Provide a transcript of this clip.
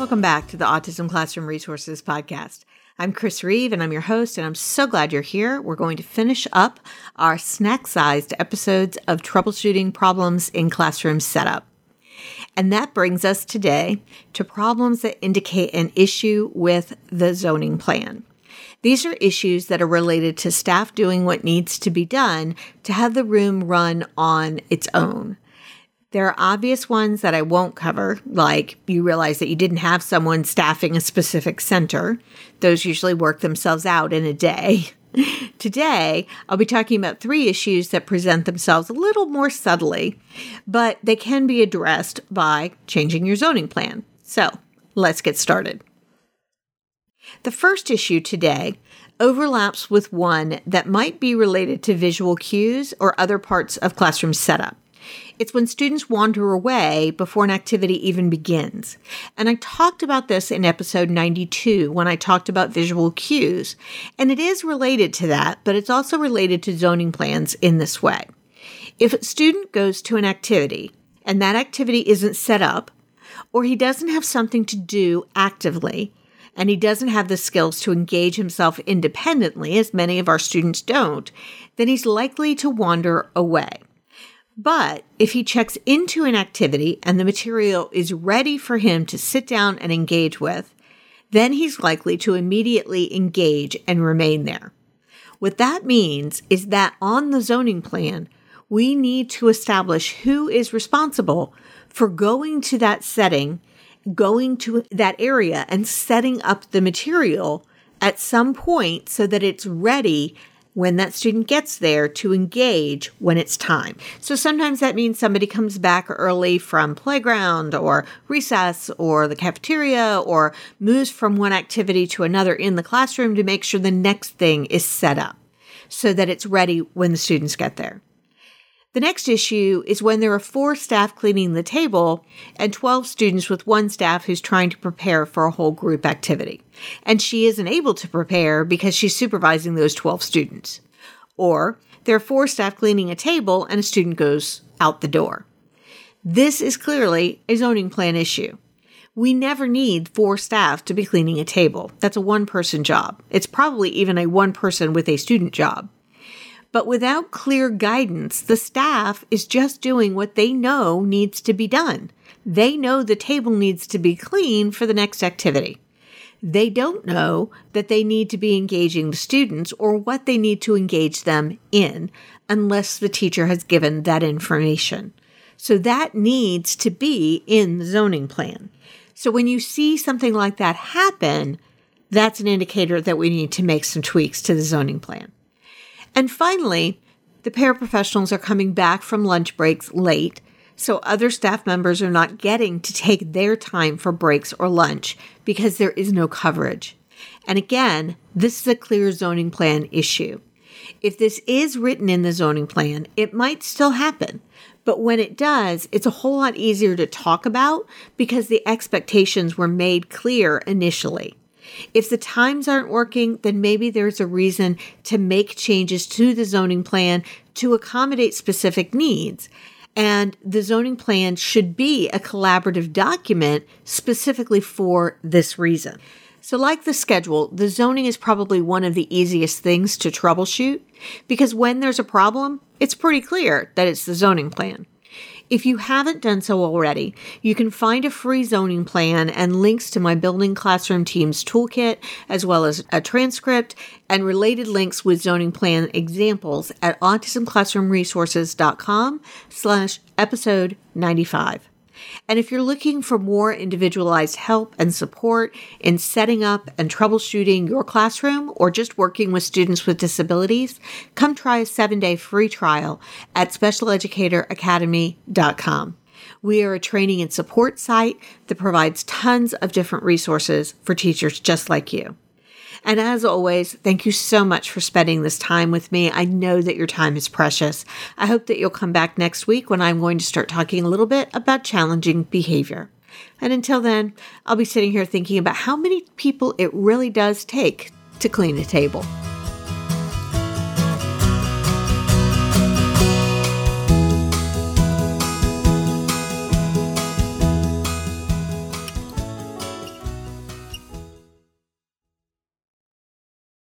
Welcome back to the Autism Classroom Resources Podcast. I'm Chris Reeve and I'm your host, and I'm so glad you're here. We're going to finish up our snack sized episodes of troubleshooting problems in classroom setup. And that brings us today to problems that indicate an issue with the zoning plan. These are issues that are related to staff doing what needs to be done to have the room run on its own. There are obvious ones that I won't cover, like you realize that you didn't have someone staffing a specific center. Those usually work themselves out in a day. Today, I'll be talking about three issues that present themselves a little more subtly, but they can be addressed by changing your zoning plan. So, let's get started. The first issue today overlaps with one that might be related to visual cues or other parts of classroom setup. It's when students wander away before an activity even begins. And I talked about this in episode 92 when I talked about visual cues. And it is related to that, but it's also related to zoning plans in this way. If a student goes to an activity and that activity isn't set up, or he doesn't have something to do actively, and he doesn't have the skills to engage himself independently, as many of our students don't, then he's likely to wander away. But if he checks into an activity and the material is ready for him to sit down and engage with, then he's likely to immediately engage and remain there. What that means is that on the zoning plan, we need to establish who is responsible for going to that setting, going to that area, and setting up the material at some point so that it's ready when that student gets there to engage when it's time. So sometimes that means somebody comes back early from playground or recess or the cafeteria or moves from one activity to another in the classroom to make sure the next thing is set up so that it's ready when the students get there. The next issue is when there are four staff cleaning the table and 12 students with one staff who's trying to prepare for a whole group activity. And she isn't able to prepare because she's supervising those 12 students. Or there are four staff cleaning a table and a student goes out the door. This is clearly a zoning plan issue. We never need four staff to be cleaning a table. That's a one person job. It's probably even a one person with a student job. But without clear guidance, the staff is just doing what they know needs to be done. They know the table needs to be clean for the next activity. They don't know that they need to be engaging the students or what they need to engage them in unless the teacher has given that information. So that needs to be in the zoning plan. So when you see something like that happen, that's an indicator that we need to make some tweaks to the zoning plan. And finally, the paraprofessionals are coming back from lunch breaks late, so other staff members are not getting to take their time for breaks or lunch because there is no coverage. And again, this is a clear zoning plan issue. If this is written in the zoning plan, it might still happen. But when it does, it's a whole lot easier to talk about because the expectations were made clear initially. If the times aren't working, then maybe there's a reason to make changes to the zoning plan to accommodate specific needs. And the zoning plan should be a collaborative document specifically for this reason. So, like the schedule, the zoning is probably one of the easiest things to troubleshoot because when there's a problem, it's pretty clear that it's the zoning plan. If you haven't done so already, you can find a free zoning plan and links to my Building Classroom Teams toolkit, as well as a transcript and related links with zoning plan examples at autismclassroomresources.com slash episode 95. And if you're looking for more individualized help and support in setting up and troubleshooting your classroom or just working with students with disabilities, come try a seven day free trial at specialeducatoracademy.com. We are a training and support site that provides tons of different resources for teachers just like you. And as always, thank you so much for spending this time with me. I know that your time is precious. I hope that you'll come back next week when I'm going to start talking a little bit about challenging behavior. And until then, I'll be sitting here thinking about how many people it really does take to clean a table.